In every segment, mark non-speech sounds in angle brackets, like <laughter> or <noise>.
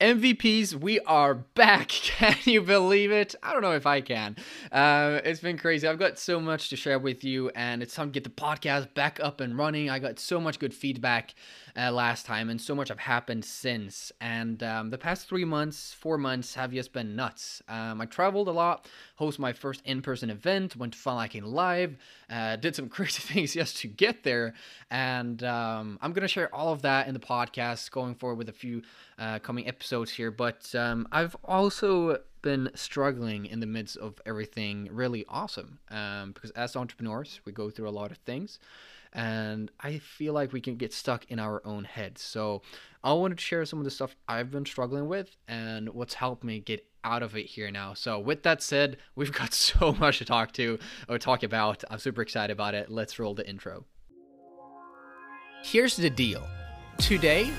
MVPs, we are back. <laughs> Can you believe it? I don't know if I can. Uh, it's been crazy. I've got so much to share with you, and it's time to get the podcast back up and running. I got so much good feedback uh, last time, and so much have happened since. And um, the past three months, four months have just been nuts. Um, I traveled a lot, hosted my first in person event, went to Funnel Hacking Live, uh, did some <laughs> crazy things just to get there. And um, I'm going to share all of that in the podcast going forward with a few uh, coming episodes here. But um, I've also been struggling in the midst of everything really awesome um, because as entrepreneurs, we go through a lot of things. And I feel like we can get stuck in our own heads. So I wanted to share some of the stuff I've been struggling with and what's helped me get out of it here now. So with that said, we've got <laughs> so much to talk to or talk about. I'm super excited about it. Let's roll the intro. Here's the deal. Today,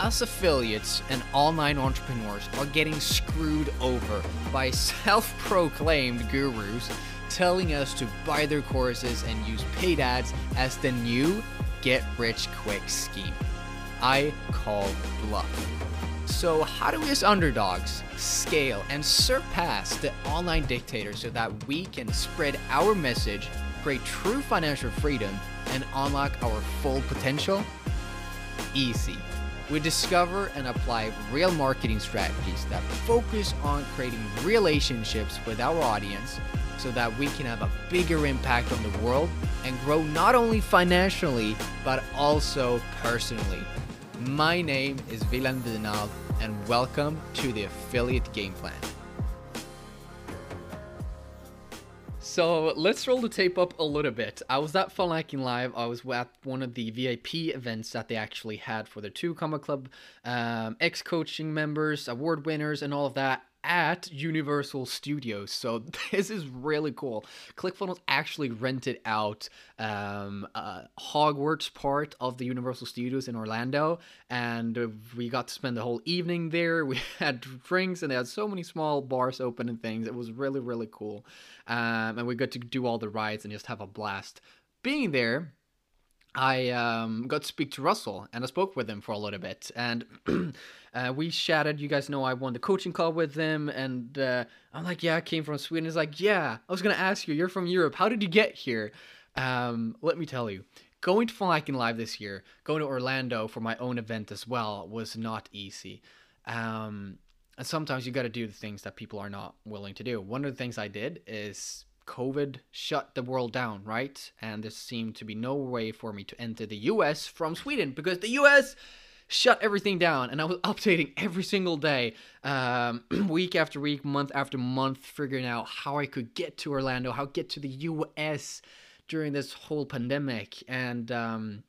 us affiliates and online entrepreneurs are getting screwed over by <laughs> self proclaimed gurus telling us to buy their courses and use paid ads as the new get rich quick scheme. I call bluff. So, how do we as underdogs scale and surpass the online dictators so that we can spread our message, create true financial freedom, and unlock our full potential? Easy. We discover and apply real marketing strategies that focus on creating relationships with our audience so that we can have a bigger impact on the world and grow not only financially but also personally. My name is Wilhelm Winald and welcome to the Affiliate Game Plan. So let's roll the tape up a little bit. I was at Funnel Hacking Live. I was at one of the VIP events that they actually had for the two Comma Club um, ex coaching members, award winners, and all of that at Universal Studios. So <laughs> this is really cool. ClickFunnels actually rented out um, Hogwarts part of the Universal Studios in Orlando, and we got to spend the whole evening there. <laughs> We had drinks, and they had so many small bars open and things. It was really really cool, um, and we got to do all the rides and just have a blast. Being there, I um, got to speak to Russell and I spoke with him for a little bit. And <clears throat> uh, we chatted. You guys know I won the coaching call with him. And uh, I'm like, yeah, I came from Sweden. He's like, yeah, I was going to ask you, you're from Europe. How did you get here? Um, let me tell you, going to Hacking Live this year, going to Orlando for my own event as well, was not easy. Um, and sometimes you got to do the things that people are not willing to do. One of the things I did is COVID shut the world down, right? And there seemed to be no way for me to enter the US from Sweden because the US shut everything down. And I was <laughs> updating every single day, um, <clears throat> week after week, month after month, figuring out how I could get to Orlando, how get to the US during this whole pandemic. And um,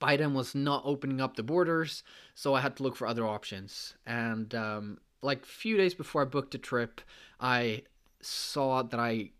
Biden was not opening up the borders, so I had to look for other options. And um, like a few days before I booked the trip, I saw that I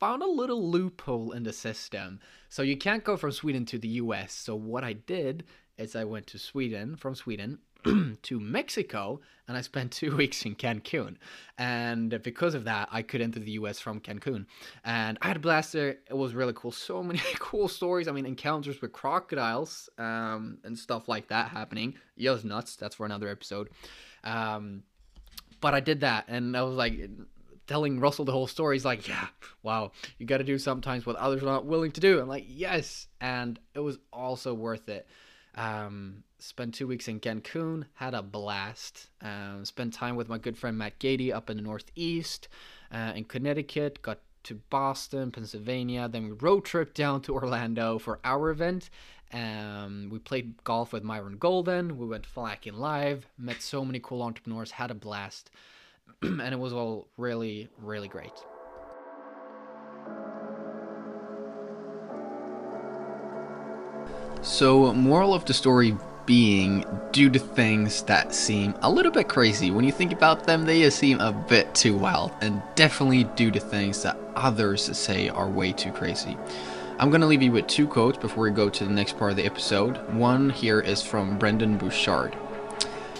found a little loophole in the system. So you can't go from Sweden to the US. So what I did is I went to Sweden, from Sweden <clears throat> to Mexico, and I spent <laughs> two weeks in Cancun. And because of that, I could enter the US from Cancun. And I had a blast there. It was really cool. So <laughs> many cool stories. I mean, encounters with crocodiles um, and stuff like that happening. It nuts. That's for another episode. Um, but I did that, and I was like, telling Russell the whole story. He's like, yeah, wow, you got to do sometimes what others are not willing to do. I'm like, yes. And it was also worth it. Um, spent two weeks in Cancun, had a blast. Um, spent time with my good friend Matt Gady up in the Northeast, uh, in Connecticut, got to Boston, Pennsylvania. Then we road trip down to Orlando for our event. Um, we played golf with Myron Golden. We went Funnel Hacking Live, met so many cool entrepreneurs, had a blast. <clears throat> and it was all really, really great. So, moral of the story being due to things that seem a little bit crazy. When you think about them, they seem a bit too wild, and definitely do the things that others say are way too crazy. I'm to leave you with two quotes before we go to the next part of the episode. One here is from Brendon Burchard.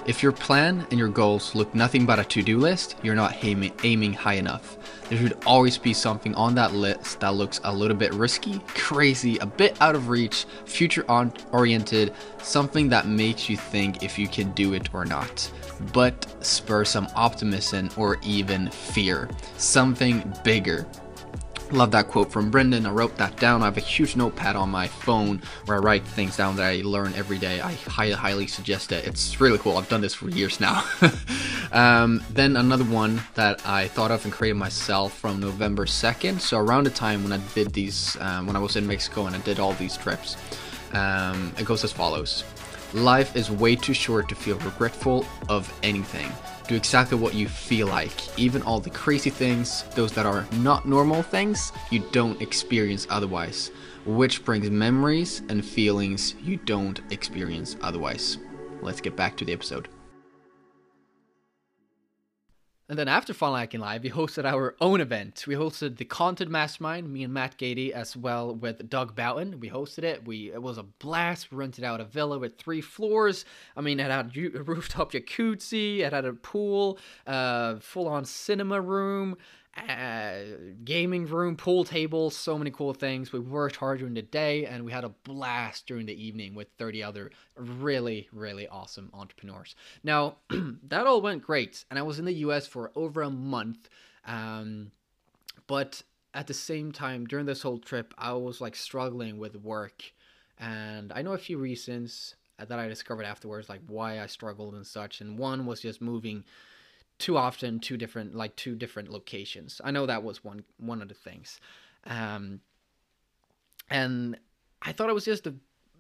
If your plan and your goals look nothing but a to do list, you're not aiming, aiming high enough. There should always be something on that list that looks a little bit risky, crazy, a bit out of reach, future oriented, something that makes you think if you can do it or not, but spur some optimism or even fear. Something bigger, Love that quote from Brendon. I wrote that down. I have a huge notepad on my phone where I write things down that I learn every day. I highly, highly suggest it. It's really cool. I've done this for years now. <laughs> um, then another one that I thought of and created myself from November 2nd. So around the time when I did these, um, when I was in Mexico and I did all these trips, um, it goes as follows. Life is way too short to feel regretful of anything. Do exactly what you feel like. Even all the crazy things, those that are not normal things, you don't experience otherwise. Which brings memories and feelings you don't experience otherwise. Let's get back to the episode. And then after Funnel Hacking Live, we hosted our own event. We hosted the Content Mastermind, me and Matt Gady, as well with Doug Boughton. We hosted it. We it was a blast. We rented out a villa with three floors. I mean, it had a rooftop jacuzzi. It had a pool, uh, full on cinema room uh, gaming room, pool tables, so many cool things. We worked hard during the day and we had a blast during the evening with 30 other really, really awesome entrepreneurs. Now, <clears throat> that all went great. And I was in the US for over a month. Um, but at the same time, during this whole trip, I was like struggling with work. And I know a few reasons that I discovered afterwards, like why I struggled and such. And one was just moving too often two different like two different locations. I know that was one one of the things. Um and I thought it was just a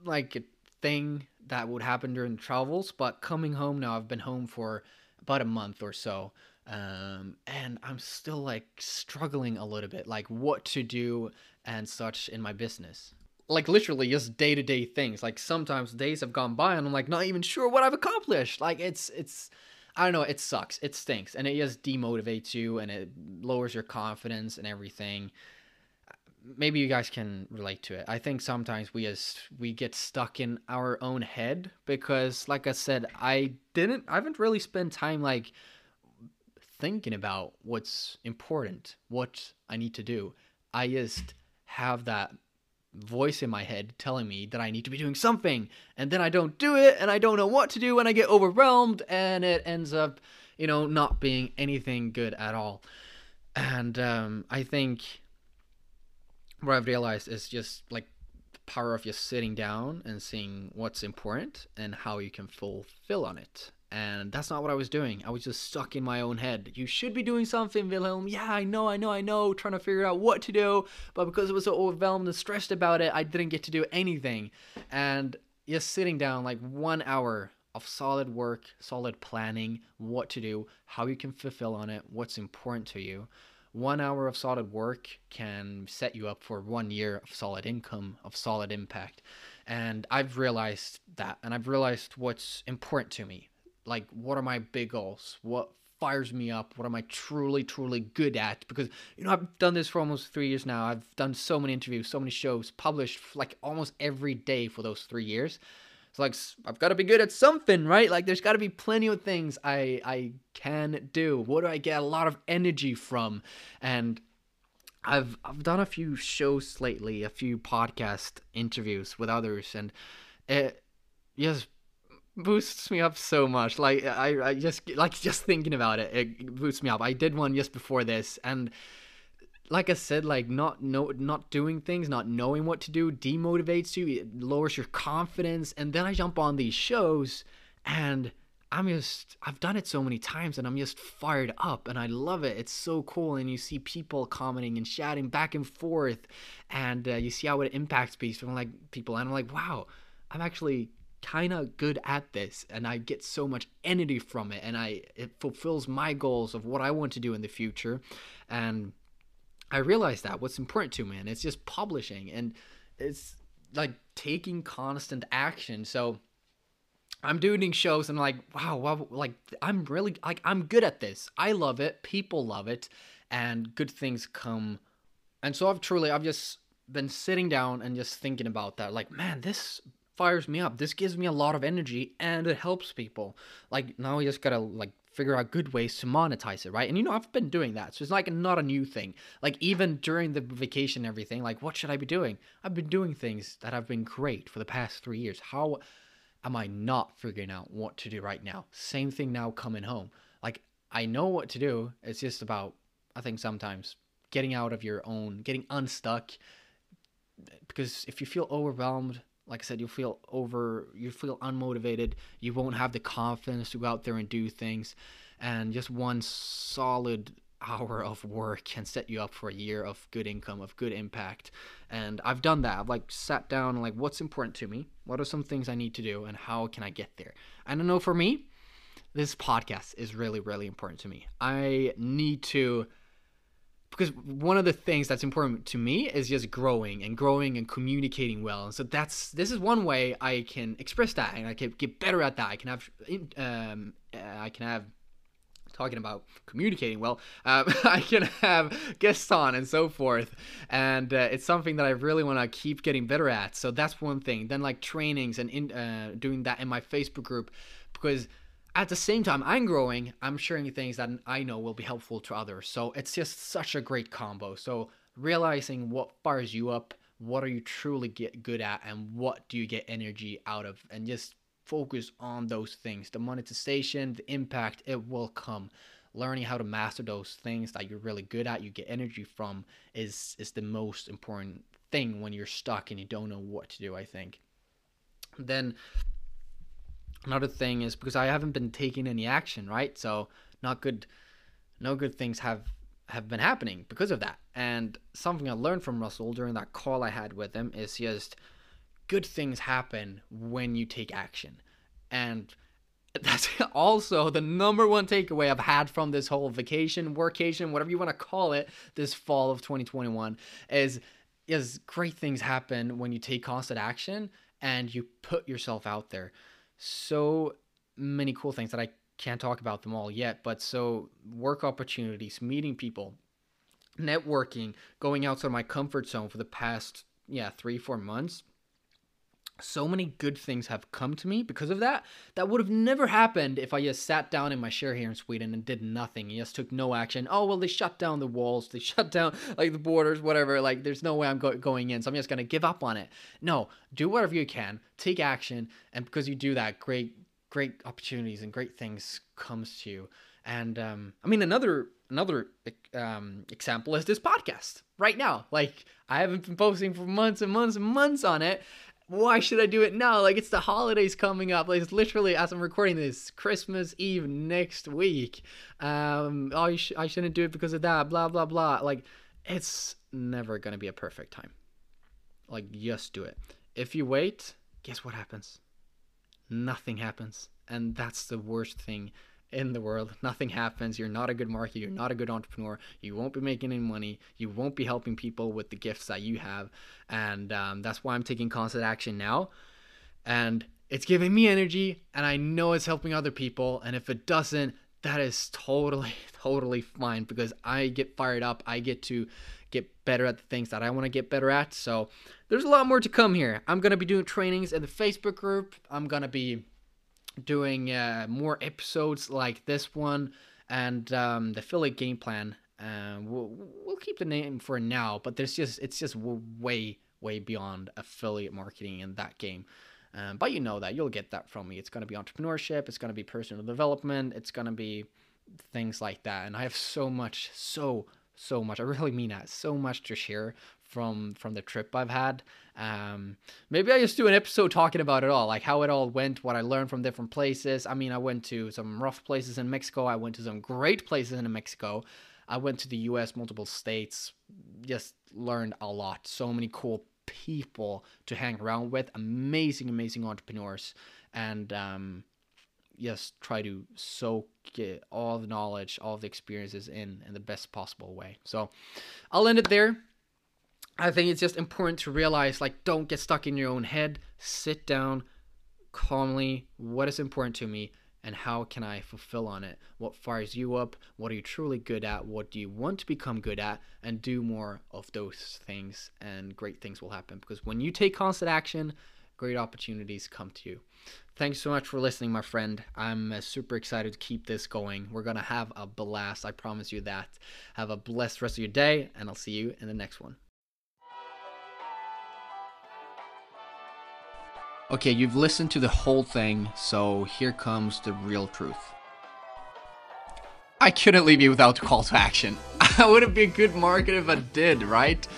like a thing that would happen during travels, but coming home now I've been home for about a month or so. Um, and I'm still like struggling a little bit, like what to do and such in my business. Like literally just day to day things. Like sometimes days have gone by and I'm like not even sure what I've accomplished. Like it's it's I don't know, it sucks. It stinks. And it just demotivates you and it lowers your confidence and everything. Maybe you guys can relate to it. I think sometimes we just we get stuck in our own head because like I said, I didn't I haven't really spent time like thinking about what's important, what I need to do. I just have that voice in my head telling me that I need to be doing something, and then I don't do it, and I don't know what to do, and I get overwhelmed, and it ends up, you know, not being anything good at all. And um, I think what I've realized is just like the power of just sitting down and seeing what's important and how you can fulfill on it. And that's not what I was doing. I was just stuck in my own head. You should be doing something, Wilhelm. Yeah, I know, I know, I know. Trying to figure out what to do. But because I was so overwhelmed and stressed about it, I didn't get to do anything. And just sitting down like one hour of solid work, solid planning, what to do, how you can fulfill on it, what's important to you. One hour of solid work can set you up for one year of solid income, of solid impact. And I've realized that, and I've realized what's important to me like what are my big goals? What fires me up? What am i truly truly good at? Because you know i've done this for almost three years now. I've done so many interviews so many shows published like almost every day for those three years. It's like i've got to be good at something right? Like there's got to be plenty of things i i can do. What do i get a lot of energy from? And i've i've done a few shows lately a few podcast interviews with others and it yes boosts me up so much. Like I, I just like just thinking about it, it boosts me up. I did one just before this, and like I said, like not no not doing things, not knowing what to do, demotivates you. It lowers your confidence, and then I jump on these shows, and I'm just I've done it so many times, and I'm just fired up, and I love it. It's so cool, and you see people commenting and shouting back and forth, and uh, you see how it impacts people, like people, and I'm like, wow, I'm actually kind of good at this and I get so much energy from it and I it fulfills my goals of what I want to do in the future. And I realize that what's important to me and it's just publishing and it's like taking constant action. So I'm doing shows and I'm like wow, wow like I'm really like I'm good at this. I love it. People love it and good things come. And so I've truly I've just been sitting down and just thinking about that like man this fires me up. This gives me a lot of energy and it helps people. Like now we just gotta like figure out good ways to monetize it, right? And you know, I've been doing that. So it's like not a new thing. Like even during the vacation and everything, like what should I be doing? I've been doing things that have been great for the past three years. How am I not figuring out what to do right now? Same thing now coming home. Like I know what to do. It's just about I think sometimes getting out of your own, getting unstuck. Because if you feel overwhelmed, like I said, you'll feel over, you feel unmotivated. You won't have the confidence to go out there and do things. And just one solid hour of work can set you up for a year of good income, of good impact. And I've done that. I've like sat down like, what's important to me? What are some things I need to do? And how can I get there? I don't know for me, this podcast is really, really important to me. I need to because one of the things that's important to me is just growing and growing and communicating well. And so that's this is one way I can express that and I can get better at that. I can have um, I can have talking about communicating well um, <laughs> i can have guests on and so forth and uh, it's something that i really want to keep getting better at so that's one thing then like trainings and in, uh, doing that in my facebook group because at the same time i'm growing i'm sharing things that i know will be helpful to others. So it's just such a great combo. So realizing what fires you up what are you truly get good at and what do you get energy out of? And just focus on those things. The monetization the impact it will come. Learning how to master those things that you're really good at you get energy from is is the most important thing when you're stuck and you don't know what to do i think. Then another thing is because I haven't been taking any action, right? So not good, no good things have have been happening because of that. And something I learned from Russell during that call I had with him is just good things happen when you take action. And <laughs> that's also the number one takeaway I've had from this whole vacation, workation, whatever you want to call it, this fall of 2021 is is great things happen when you take constant action and you put yourself out there so many cool things that I can't talk about them all yet, but so work opportunities, meeting people, networking, going outside my comfort zone for the past yeah, 3 4 months. So many good things have come to me because of that. That would have never happened if I just sat down in my chair here in Sweden and did nothing. Just took no action. Oh well, they shut down the walls. They <laughs> shut down like the borders, whatever. Like there's no way I'm go- going in, so I'm just gonna give up on it. No, do whatever you can. Take action, and because you do that, great, great opportunities and great things comes to you. And um, I mean another another um, example is this podcast right now. Like I haven't been posting for months and months and months on it, why should I do it now? Like it's the holidays coming up. Like it's literally as I'm recording this, Christmas Eve next week. Um, I sh- I shouldn't do it because of that. Blah blah blah. Like it's never gonna be a perfect time. Like just do it. If you wait, guess what happens? Nothing happens, and that's the worst thing in the world. Nothing happens. You're not a good marketer. You're not a good entrepreneur. You won't be making any money. You won't be helping people with the gifts that you have. And um, that's why I'm taking constant action now. And it's giving me energy, and I know it's helping other people. And if it doesn't, that is totally, <laughs> totally fine because I get fired up. I get to get better at the things that I want to get better at. So there's a lot more to come here. I'm going to be doing trainings in the Facebook group. I'm going to be doing uh, more episodes like this one and um, the affiliate game plan. Uh, we'll, we'll keep the name for now, but there's just it's just way way beyond affiliate marketing in that game. Um, but you know that you'll get that from me. It's going to be entrepreneurship. It's going to be personal development. It's going to be things like that. And I have so much, so so much. I really mean that. So much to share from from the trip I've had. Um, maybe I just do an episode talking about it all, like how it all went, what I learned from different places. I mean, I went to some rough places in Mexico. I went to some great places in Mexico. I went to the U.S. multiple states. Just learned a lot. So many cool people to hang around with. Amazing, amazing entrepreneurs, and um, just try to soak all the knowledge, all the experiences in in the best possible way. So, I'll end it there. I think it's just important to realize like don't get stuck in your own head. Sit down calmly. What is important to me and how can I fulfill on it? What fires you up? What are you truly good at? What do you want to become good at? And do more of those things and great things will happen because when you take constant action, great opportunities come to you. Thanks so much for listening, my friend. I'm uh, super excited to keep this going. We're going to have a blast. I promise you that. Have a blessed rest of your day, and I'll see you in the next one. Okay, you've listened to the whole thing, so here comes the real truth. I couldn't leave you without a call to action. I wouldn't be a good market if I did, right?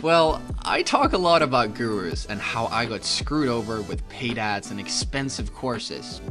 Well, I talk a lot about gurus and how I got screwed over with paid ads and expensive courses.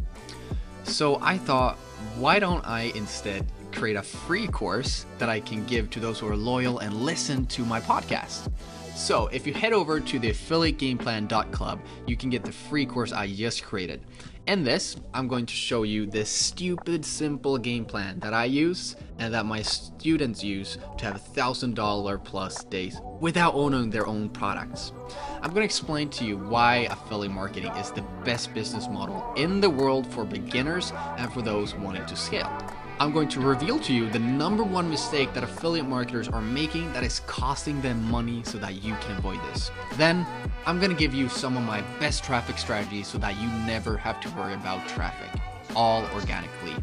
So I thought, why don't I instead create a free course that I can give to those who are loyal and listen to my podcast? So, if you head over to the affiliategameplan.club, you can get the free course I just created. In this, I'm going to show you this stupid simple game plan that I use and that my students use to have $1,000 plus days without owning their own products. I'm going to explain to you why affiliate marketing is the best business model in the world for beginners and for those wanting to scale. I'm going to reveal to you the number one mistake that affiliate marketers are making that is costing them money so that you can avoid this. Then, I'm going to give you some of my best traffic strategies so that you never have to worry about traffic, all organically.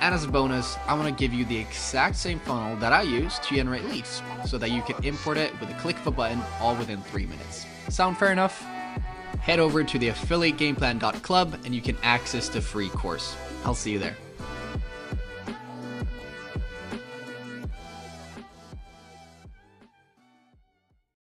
And as a bonus, I want to give you the exact same funnel that I use to generate leads so that you can import it with a click of a button all within three minutes. Sound fair enough? Head over to the affiliategameplan.club and you can access the free course. I'll see you there.